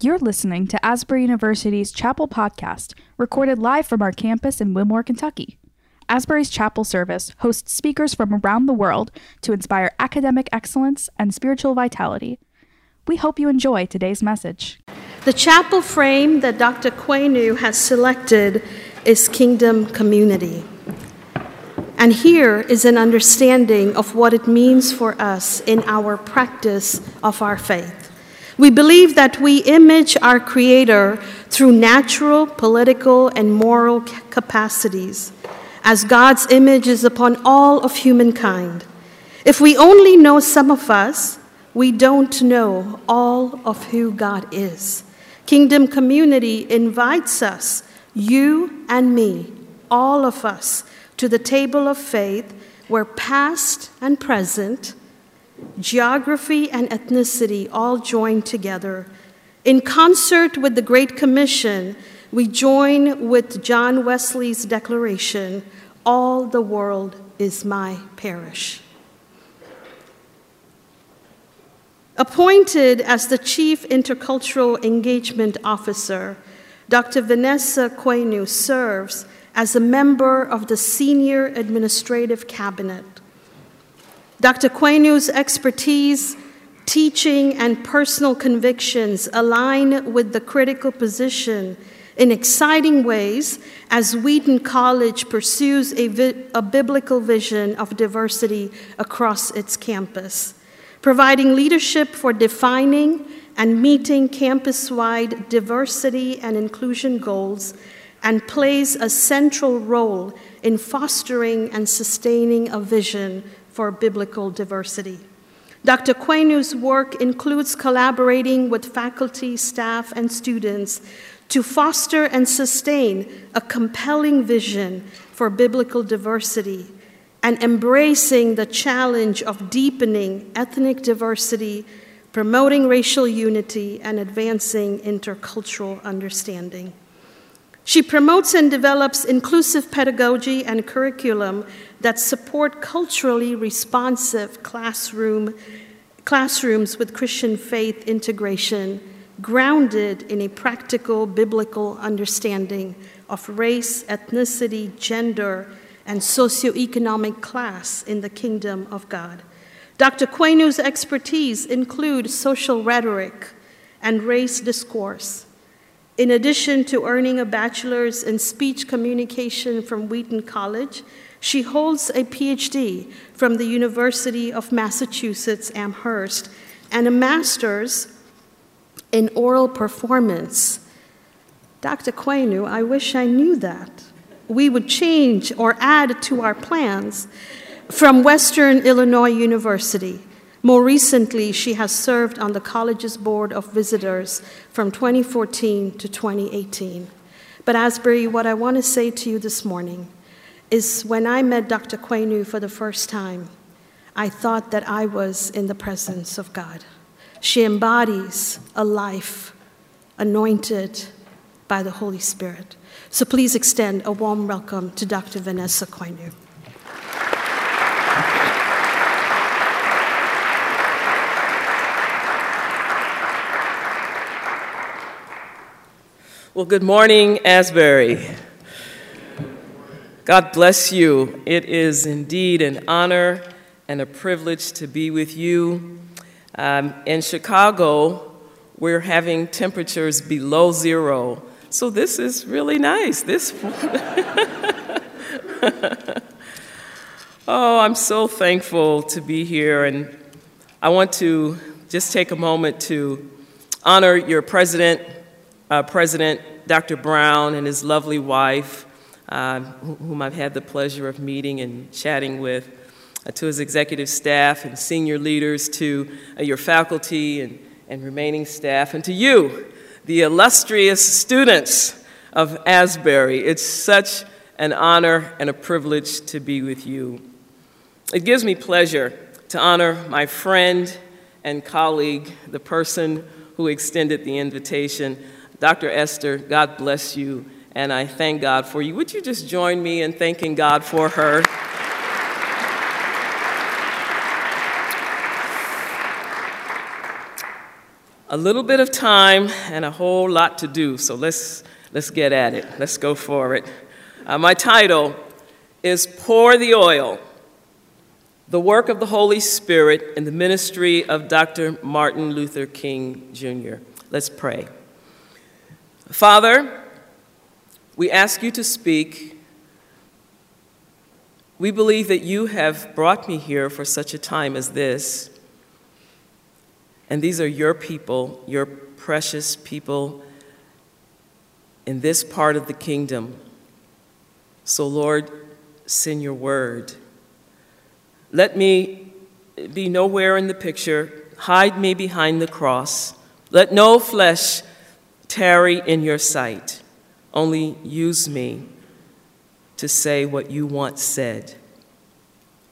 You're listening to Asbury University's Chapel Podcast, recorded live from our campus in Wilmore, Kentucky. Asbury's Chapel Service hosts speakers from around the world to inspire academic excellence and spiritual vitality. We hope you enjoy today's message. The chapel frame that Dr. Quainoo has selected is Kingdom Community. And here is an understanding of what it means for us in our practice of our faith. We believe that we image our Creator through natural, political, and moral capacities, as God's image is upon all of humankind. If we only know some of us, we don't know all of who God is. Kingdom Community invites us, you and me, all of us, to the table of faith where past and present, geography and ethnicity all join together. In concert with the Great Commission, we join with John Wesley's declaration All the world is my parish. Appointed as the Chief Intercultural Engagement Officer, Dr. Vanessa Quainoo serves as a member of the Senior Administrative Cabinet. Dr. Quainoo's expertise, teaching, and personal convictions align with the critical position in exciting ways as Wheaton College pursues a, vi- a biblical vision of diversity across its campus, providing leadership for defining and meeting campus wide diversity and inclusion goals and plays a central role in fostering and sustaining a vision for biblical diversity. Dr. Quainoo's work includes collaborating with faculty, staff, and students to foster and sustain a compelling vision for biblical diversity and embracing the challenge of deepening ethnic diversity, promoting racial unity, and advancing intercultural understanding. She promotes and develops inclusive pedagogy and curriculum that support culturally responsive classroom, classrooms with Christian faith integration, grounded in a practical biblical understanding of race, ethnicity, gender, and socioeconomic class in the kingdom of God. Dr. Quainoo's expertise include social rhetoric and race discourse in addition to earning a bachelor's in speech communication from Wheaton College, she holds a PhD from the University of Massachusetts Amherst and a master's in oral performance. Dr. Quainoo, I wish I knew that. We would change or add to our plans from Western Illinois University. More recently, she has served on the college's board of visitors from 2014 to 2018. But Asbury, what I want to say to you this morning is when I met Dr. Quainoo for the first time, I thought that I was in the presence of God. She embodies a life anointed by the Holy Spirit. So please extend a warm welcome to Dr. Vanessa Quainoo. Well, good morning, Asbury. God bless you. It is indeed an honor and a privilege to be with you. Um, in Chicago, we're having temperatures below zero, so this is really nice. This. oh, I'm so thankful to be here, and I want to just take a moment to honor your president uh, President Dr. Brown and his lovely wife, uh, whom I've had the pleasure of meeting and chatting with, uh, to his executive staff and senior leaders, to uh, your faculty and, and remaining staff, and to you, the illustrious students of Asbury. It's such an honor and a privilege to be with you. It gives me pleasure to honor my friend and colleague, the person who extended the invitation. Dr. Esther, God bless you, and I thank God for you. Would you just join me in thanking God for her? a little bit of time and a whole lot to do, so let's, let's get at it. Let's go for it. Uh, my title is Pour the Oil The Work of the Holy Spirit in the Ministry of Dr. Martin Luther King Jr. Let's pray. Father, we ask you to speak. We believe that you have brought me here for such a time as this. And these are your people, your precious people in this part of the kingdom. So, Lord, send your word. Let me be nowhere in the picture. Hide me behind the cross. Let no flesh tarry in your sight. Only use me to say what you want said.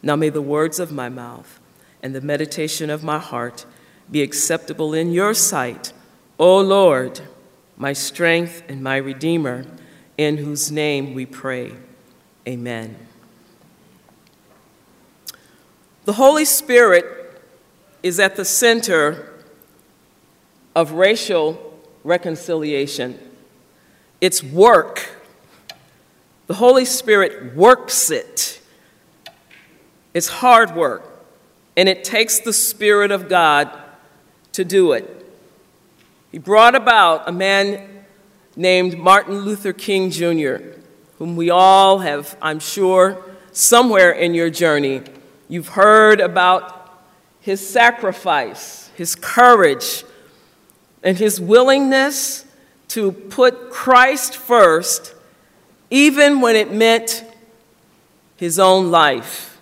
Now may the words of my mouth and the meditation of my heart be acceptable in your sight, O Lord, my strength and my Redeemer, in whose name we pray. Amen. The Holy Spirit is at the center of racial reconciliation. It's work. The Holy Spirit works it. It's hard work, and it takes the Spirit of God to do it. He brought about a man named Martin Luther King Jr., whom we all have, I'm sure, somewhere in your journey, you've heard about his sacrifice, his courage, and his willingness to put Christ first, even when it meant his own life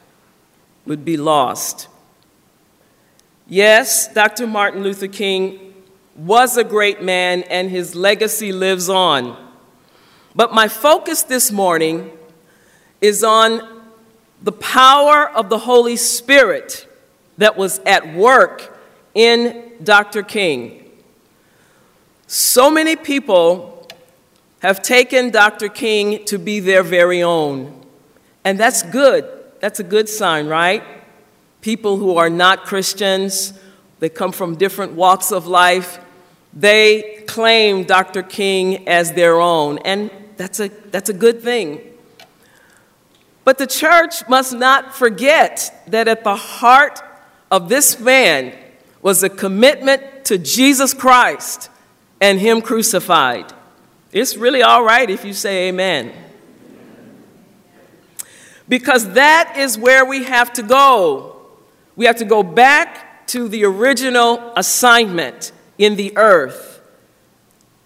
would be lost. Yes, Dr. Martin Luther King was a great man and his legacy lives on. But my focus this morning is on the power of the Holy Spirit that was at work in Dr. King. So many people have taken Dr. King to be their very own. And that's good. That's a good sign, right? people who are not Christians, they come from different walks of life, they claim Dr. King as their own, and that's a, that's a good thing. But the church must not forget that at the heart of this man was a commitment to Jesus Christ and Him crucified. It's really all right if you say amen. Because that is where we have to go we have to go back to the original assignment in the earth.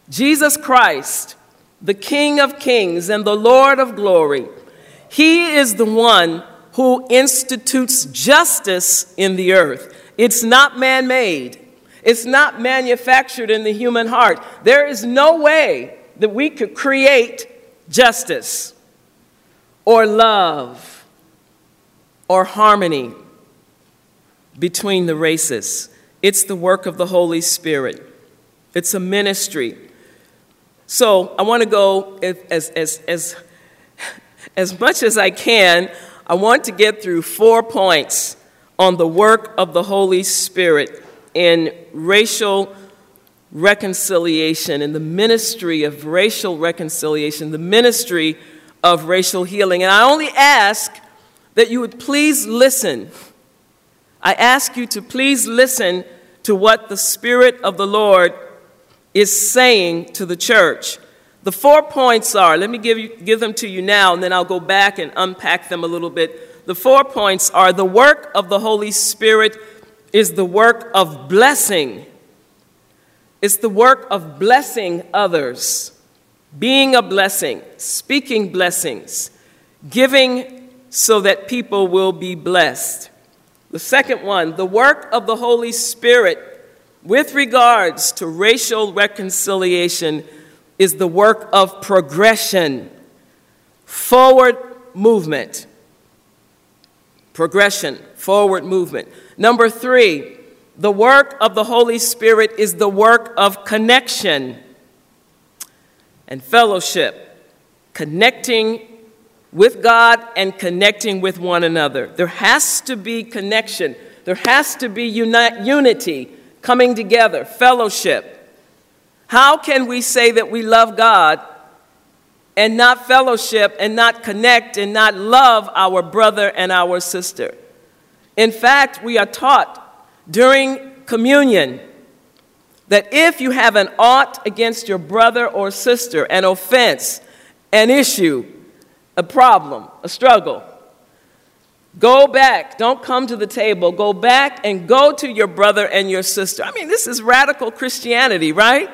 Jesus Christ, the King of kings and the Lord of glory, He is the one who institutes justice in the earth. It's not man made, it's not manufactured in the human heart. There is no way that we could create justice or love or harmony between the races. It's the work of the Holy Spirit, it's a ministry. So I want to go as, as, as, as much as I can. I want to get through four points on the work of the Holy Spirit in racial reconciliation, in the ministry of racial reconciliation, the ministry of racial healing. And I only ask that you would please listen I ask you to please listen to what the Spirit of the Lord is saying to the church. The four points are let me give, you, give them to you now, and then I'll go back and unpack them a little bit. The four points are the work of the Holy Spirit is the work of blessing, it's the work of blessing others, being a blessing, speaking blessings, giving so that people will be blessed. The second one, the work of the Holy Spirit with regards to racial reconciliation is the work of progression, forward movement. Progression, forward movement. Number three, the work of the Holy Spirit is the work of connection and fellowship, connecting with God and connecting with one another. There has to be connection, there has to be uni- unity coming together, fellowship. How can we say that we love God and not fellowship and not connect and not love our brother and our sister? In fact, we are taught during communion that if you have an ought against your brother or sister, an offense, an issue, a problem, a struggle, go back. Don't come to the table. Go back and go to your brother and your sister. I mean, this is radical Christianity, right?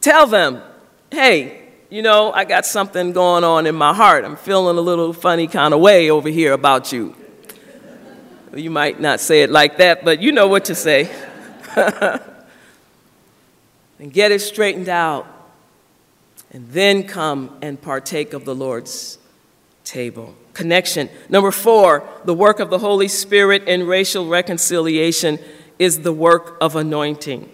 Tell them, hey, you know, I got something going on in my heart. I'm feeling a little funny kind of way over here about you. You might not say it like that, but you know what to say. and get it straightened out, and then come and partake of the Lord's table. Connection. Number four, the work of the Holy Spirit in racial reconciliation is the work of anointing.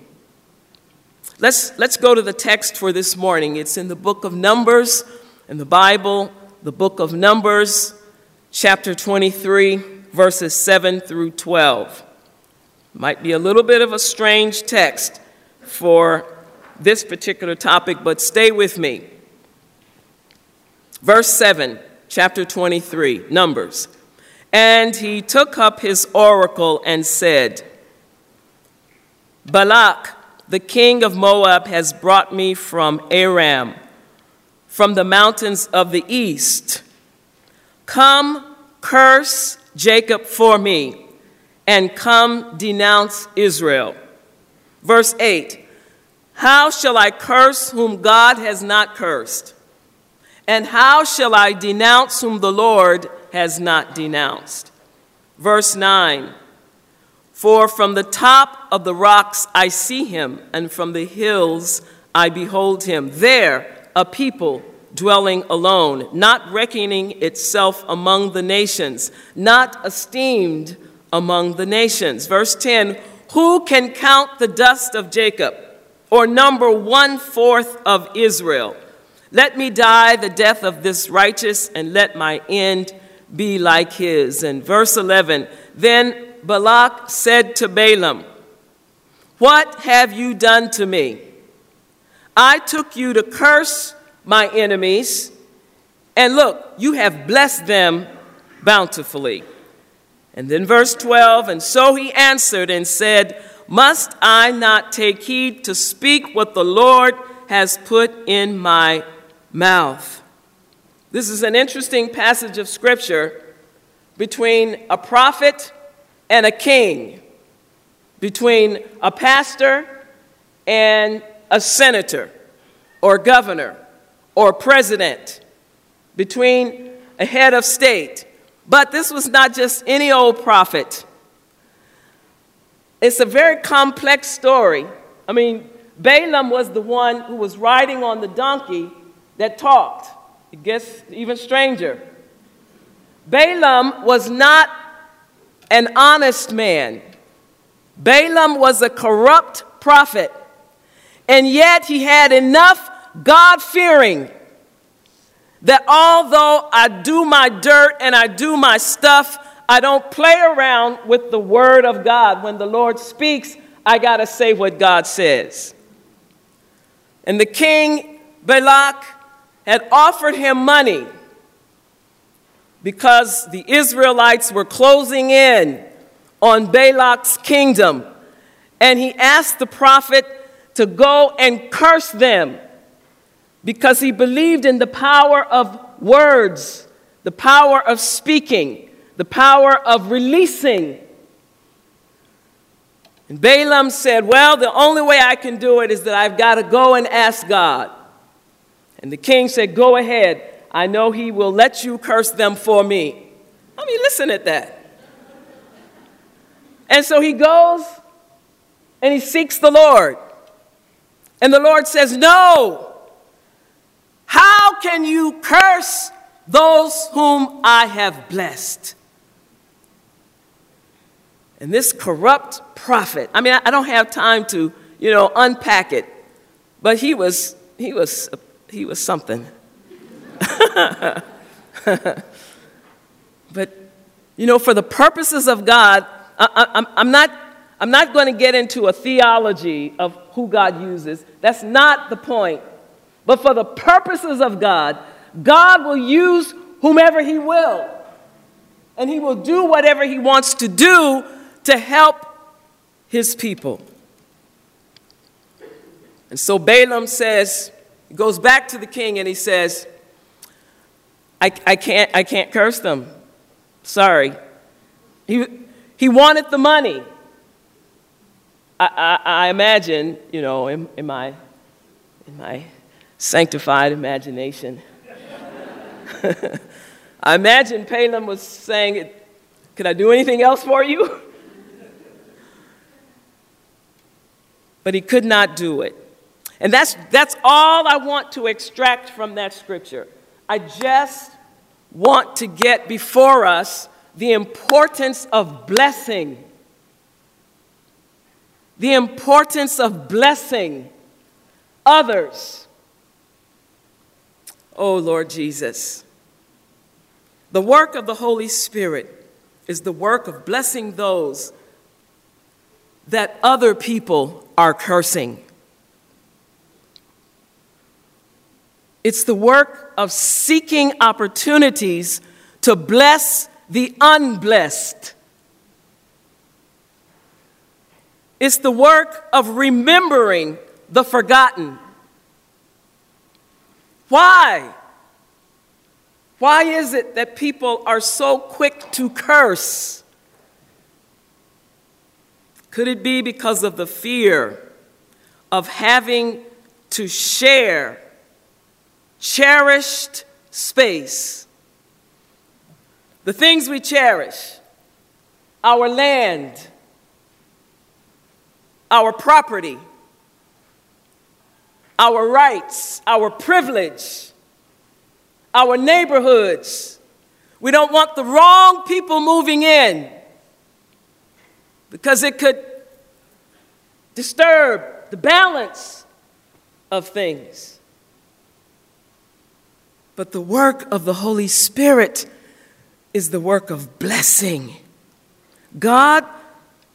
Let's, let's go to the text for this morning. It's in the book of Numbers, in the Bible, the book of Numbers, chapter 23, verses 7 through 12. Might be a little bit of a strange text for this particular topic, but stay with me. Verse 7, chapter 23, Numbers. And he took up his oracle and said, Balak, the king of Moab, has brought me from Aram, from the mountains of the east. Come, curse Jacob for me, and come denounce Israel. Verse 8 how shall I curse whom God has not cursed? And how shall I denounce whom the Lord has not denounced? Verse 9 For from the top of the rocks I see him, and from the hills I behold him. There, a people dwelling alone, not reckoning itself among the nations, not esteemed among the nations. Verse 10 Who can count the dust of Jacob? or number one fourth of Israel. Let me die the death of this righteous, and let my end be like his. And verse 11 Then Balak said to Balaam, What have you done to me? I took you to curse my enemies, and look, you have blessed them bountifully. And then verse 12 And so he answered and said, must I not take heed to speak what the Lord has put in my mouth? This is an interesting passage of scripture between a prophet and a king, between a pastor and a senator or governor or president, between a head of state. But this was not just any old prophet. It's a very complex story. I mean, Balaam was the one who was riding on the donkey that talked. It gets even stranger. Balaam was not an honest man. Balaam was a corrupt prophet. And yet he had enough God fearing that although I do my dirt and I do my stuff, I don't play around with the Word of God. When the Lord speaks, I got to say what God says. And the king, Balak, had offered him money because the Israelites were closing in on Balak's kingdom. And he asked the prophet to go and curse them because he believed in the power of words, the power of speaking the power of releasing. And Balaam said, Well, the only way I can do it is that I've got to go and ask God. And the king said, Go ahead. I know he will let you curse them for me. I mean, listen at that. And so he goes and he seeks the Lord. And the Lord says, No. How can you curse those whom I have blessed? And this corrupt prophet, I mean, I don't have time to, you know, unpack it, but he was, he was, he was something. but, you know, for the purposes of God, I, am not, I'm not going to get into a theology of who God uses. That's not the point. But for the purposes of God, God will use whomever He will. And He will do whatever He wants to do to help His people. And so Balaam says, he goes back to the king and he says, I, I, can't, I can't curse them. Sorry. He, he wanted the money. I, I, I imagine, you know, in, in, my, in my sanctified imagination, I imagine Balaam was saying, Can I do anything else for you? but he could not do it. And that's, that's all I want to extract from that scripture. I just want to get before us the importance of blessing. The importance of blessing others. Oh, Lord Jesus. The work of the Holy Spirit is the work of blessing those that other people are cursing. It's the work of seeking opportunities to bless the unblessed. It's the work of remembering the forgotten. Why? Why is it that people are so quick to curse? Could it be because of the fear of having to share cherished space. The things we cherish, our land, our property, our rights, our privilege, our neighborhoods. We don't want the wrong people moving in because it could disturb the balance of things. But the work of the Holy Spirit is the work of blessing. God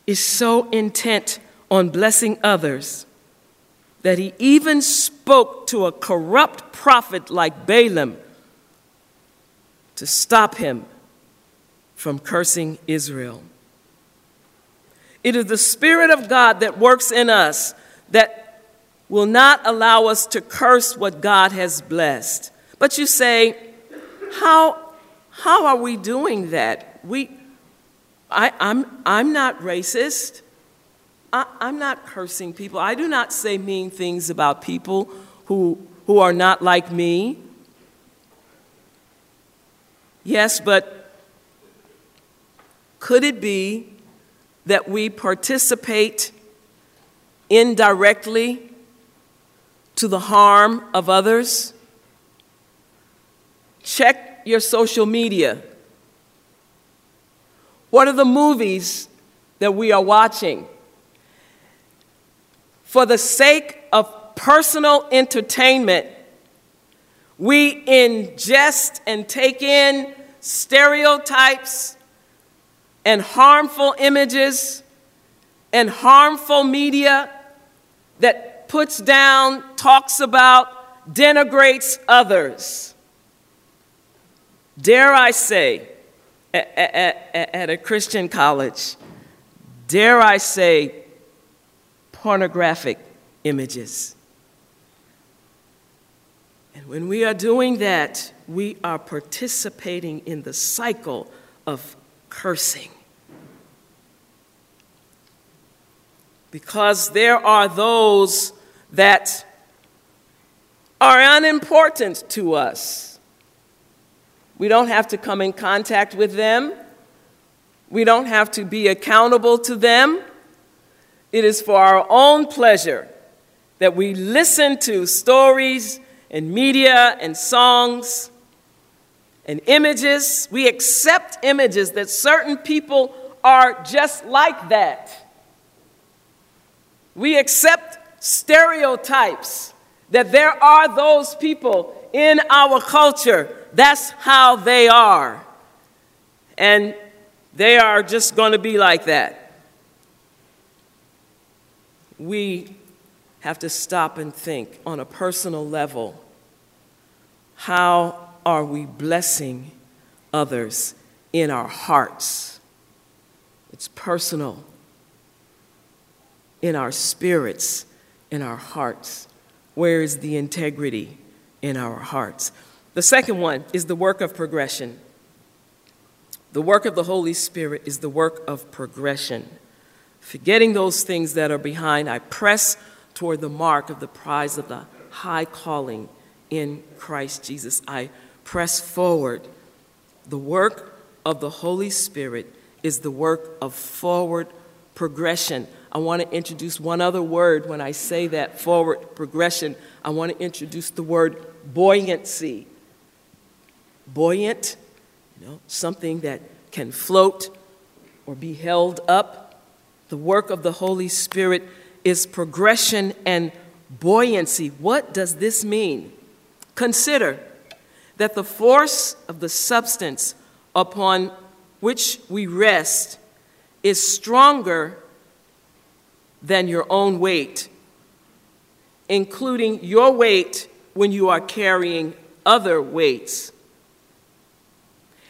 is so intent on blessing others that he even spoke to a corrupt prophet like Balaam to stop him from cursing Israel. It is the Spirit of God that works in us that will not allow us to curse what God has blessed. But you say, how, how are we doing that? We, I, I'm, I'm not racist. I, I'm not cursing people. I do not say mean things about people who, who are not like me. Yes, but could it be that we participate indirectly to the harm of others? Check your social media. What are the movies that we are watching? For the sake of personal entertainment, we ingest and take in stereotypes and harmful images and harmful media that puts down, talks about, denigrates others. Dare I say, at, at, at, a Christian college, dare I say, pornographic images. And when we are doing that, we are participating in the cycle of cursing. Because there are those that are unimportant to us we don't have to come in contact with them. We don't have to be accountable to them. It is for our own pleasure that we listen to stories and media and songs and images. We accept images that certain people are just like that. We accept stereotypes that there are those people in our culture that's how they are. And they are just going to be like that. We have to stop and think on a personal level how are we blessing others in our hearts? It's personal. In our spirits, in our hearts. Where is the integrity in our hearts? The second one is the work of progression. The work of the Holy Spirit is the work of progression. Forgetting those things that are behind, I press toward the mark of the prize of the high calling in Christ Jesus. I press forward. The work of the Holy Spirit is the work of forward progression. I want to introduce one other word when I say that forward progression. I want to introduce the word buoyancy. Buoyant, you know, something that can float or be held up. The work of the Holy Spirit is progression and buoyancy. What does this mean? Consider that the force of the substance upon which we rest is stronger than your own weight, including your weight when you are carrying other weights.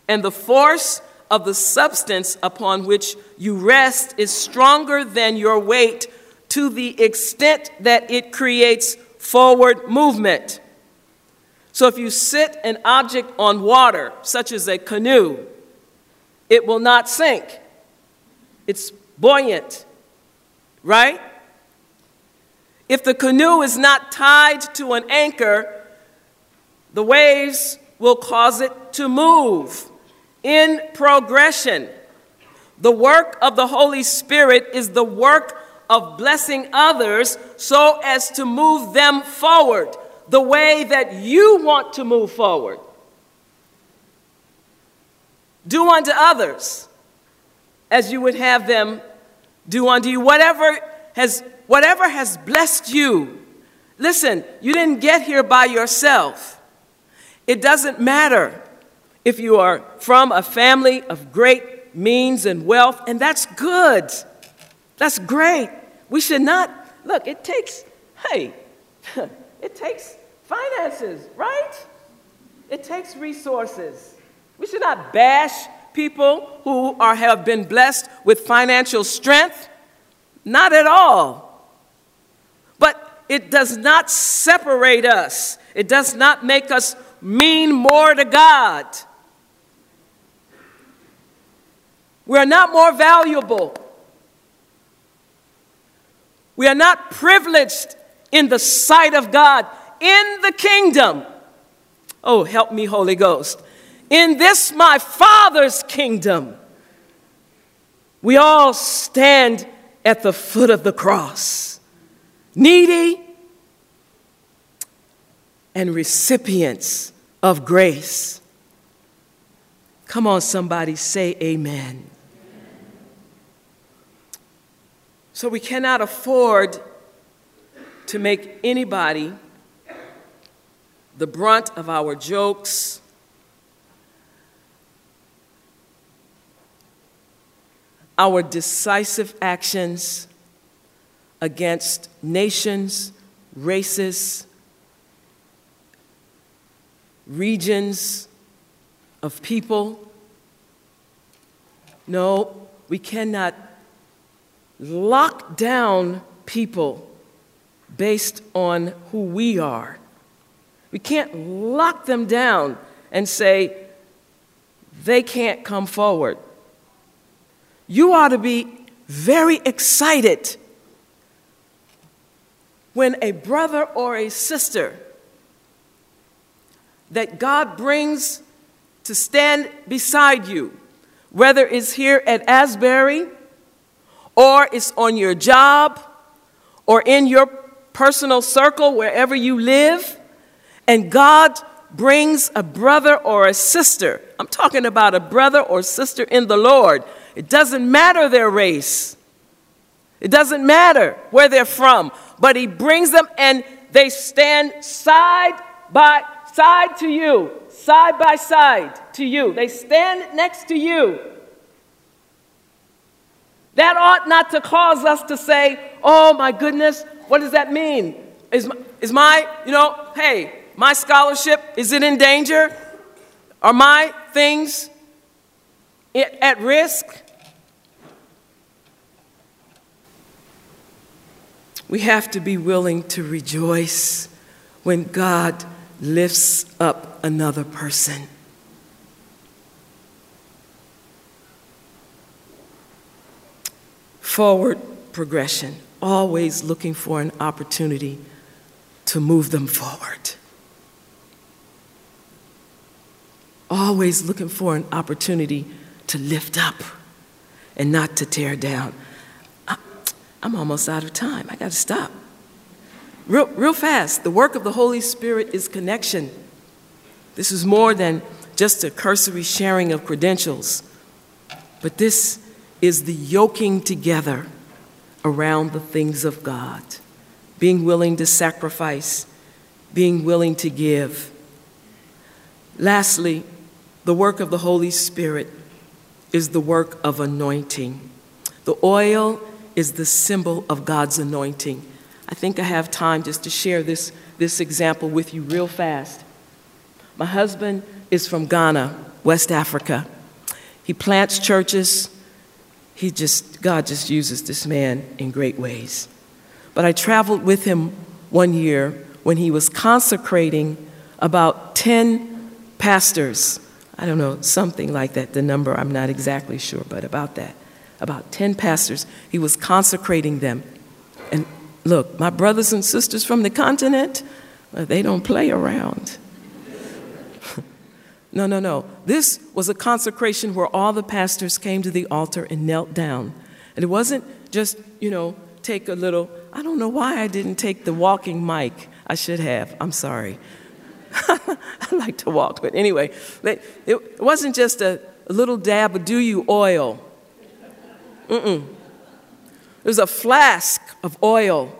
And the force of the substance upon which you rest is stronger than your weight to the extent that it creates forward movement. So if you sit an object on water, such as a canoe, it will not sink. It's buoyant, right? If the canoe is not tied to an anchor, the waves will cause it to move in progression. The work of the Holy Spirit is the work of blessing others so as to move them forward the way that you want to move forward. Do unto others as you would have them do unto you. Whatever has, whatever has blessed you, listen, you didn't get here by yourself. It doesn't matter if you are from a family of great means and wealth, and that's good. That's great. We should not, look, it takes, hey, it takes finances, right? It takes resources. We should not bash people who are, have been blessed with financial strength. Not at all. But it does not separate us, it does not make us mean more to God. We're not more valuable. We are not privileged in the sight of God in the kingdom. Oh, help me, Holy Ghost. In this my Father's kingdom, we all stand at the foot of the cross, needy and recipients of grace. Come on, somebody, say amen. So we cannot afford to make anybody the brunt of our jokes. Our decisive actions against nations, races, regions of people. No, we cannot lock down people based on who we are. We can't lock them down and say they can't come forward. You ought to be very excited when a brother or a sister that God brings to stand beside you, whether it's here at Asbury or it's on your job or in your personal circle, wherever you live, and God brings a brother or a sister, I'm talking about a brother or sister in the Lord. It doesn't matter their race, it doesn't matter where they're from, but He brings them and they stand side by side to you, side by side to you. They stand next to you. That ought not to cause us to say, oh my goodness, what does that mean? Is my, is my, you know, hey, my scholarship, is it in danger? Are my things at risk? We have to be willing to rejoice when God lifts up another person. Forward progression, always looking for an opportunity to move them forward. Always looking for an opportunity to lift up and not to tear down. I'm almost out of time. I got to stop. Real, real fast. The work of the Holy Spirit is connection. This is more than just a cursory sharing of credentials, but this is the yoking together around the things of God, being willing to sacrifice, being willing to give. Lastly, the work of the Holy Spirit is the work of anointing. The oil is the symbol of God's anointing. I think I have time just to share this, this example with you real fast. My husband is from Ghana, West Africa. He plants churches. He just, God just uses this man in great ways. But I traveled with him one year when he was consecrating about 10 pastors. I don't know, something like that. The number, I'm not exactly sure, but about that about 10 pastors. He was consecrating them. And look, my brothers and sisters from the continent, uh, they don't play around. No, no, no. This was a consecration where all the pastors came to the altar and knelt down. And it wasn't just, you know, take a little, I don't know why I didn't take the walking mic. I should have. I'm sorry. I like to walk, but anyway, it wasn't just a, little dab of do you oil Mm-mm. There's a flask of oil.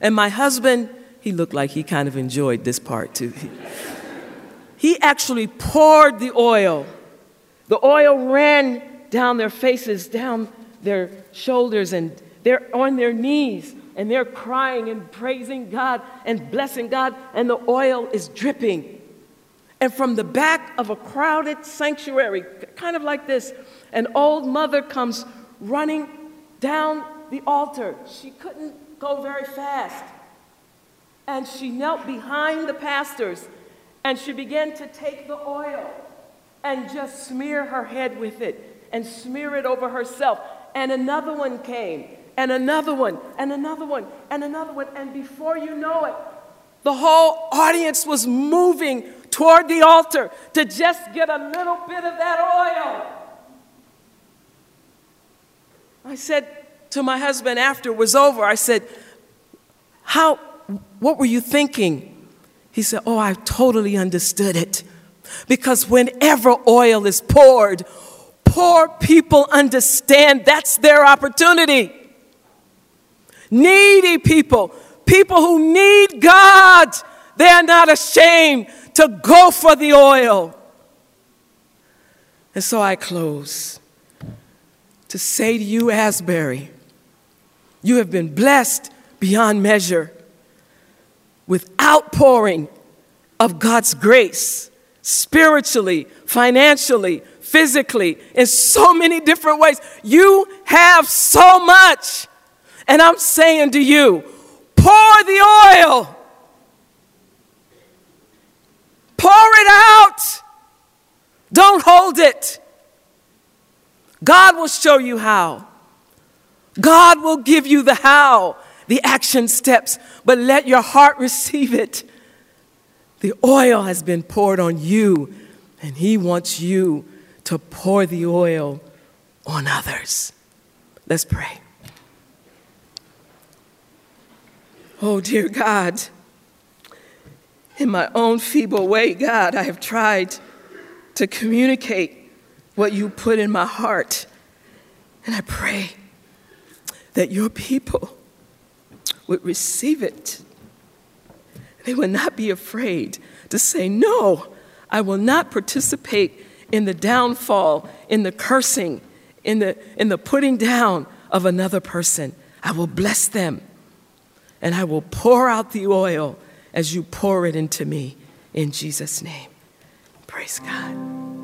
And my husband, he looked like he kind of enjoyed this part too. He actually poured the oil. The oil ran down their faces, down their shoulders, and they're on their knees and they're crying and praising God and blessing God, and the oil is dripping. And from the back of a crowded sanctuary, kind of like this, an old mother comes running down the altar. She couldn't go very fast. And she knelt behind the pastors and she began to take the oil and just smear her head with it and smear it over herself. And another one came, and another one, and another one, and another one. And before you know it, the whole audience was moving toward the altar to just get a little bit of that oil. I said to my husband after it was over, I said, How, what were you thinking? He said, Oh, I totally understood it. Because whenever oil is poured, poor people understand that's their opportunity. Needy people, people who need God, they are not ashamed to go for the oil. And so I close to say to you, Asbury, you have been blessed beyond measure with outpouring of God's grace, spiritually, financially, physically, in so many different ways. You have so much. And I'm saying to you, pour the oil, pour it out. Don't hold it. God will show you how. God will give you the how, the action steps, but let your heart receive it. The oil has been poured on you, and He wants you to pour the oil on others. Let's pray. Oh, dear God, in my own feeble way, God, I have tried to communicate what you put in my heart. And I pray that your people would receive it. They would not be afraid to say, No, I will not participate in the downfall, in the cursing, in the, in the putting down of another person. I will bless them and I will pour out the oil as you pour it into me in Jesus' name. Praise God.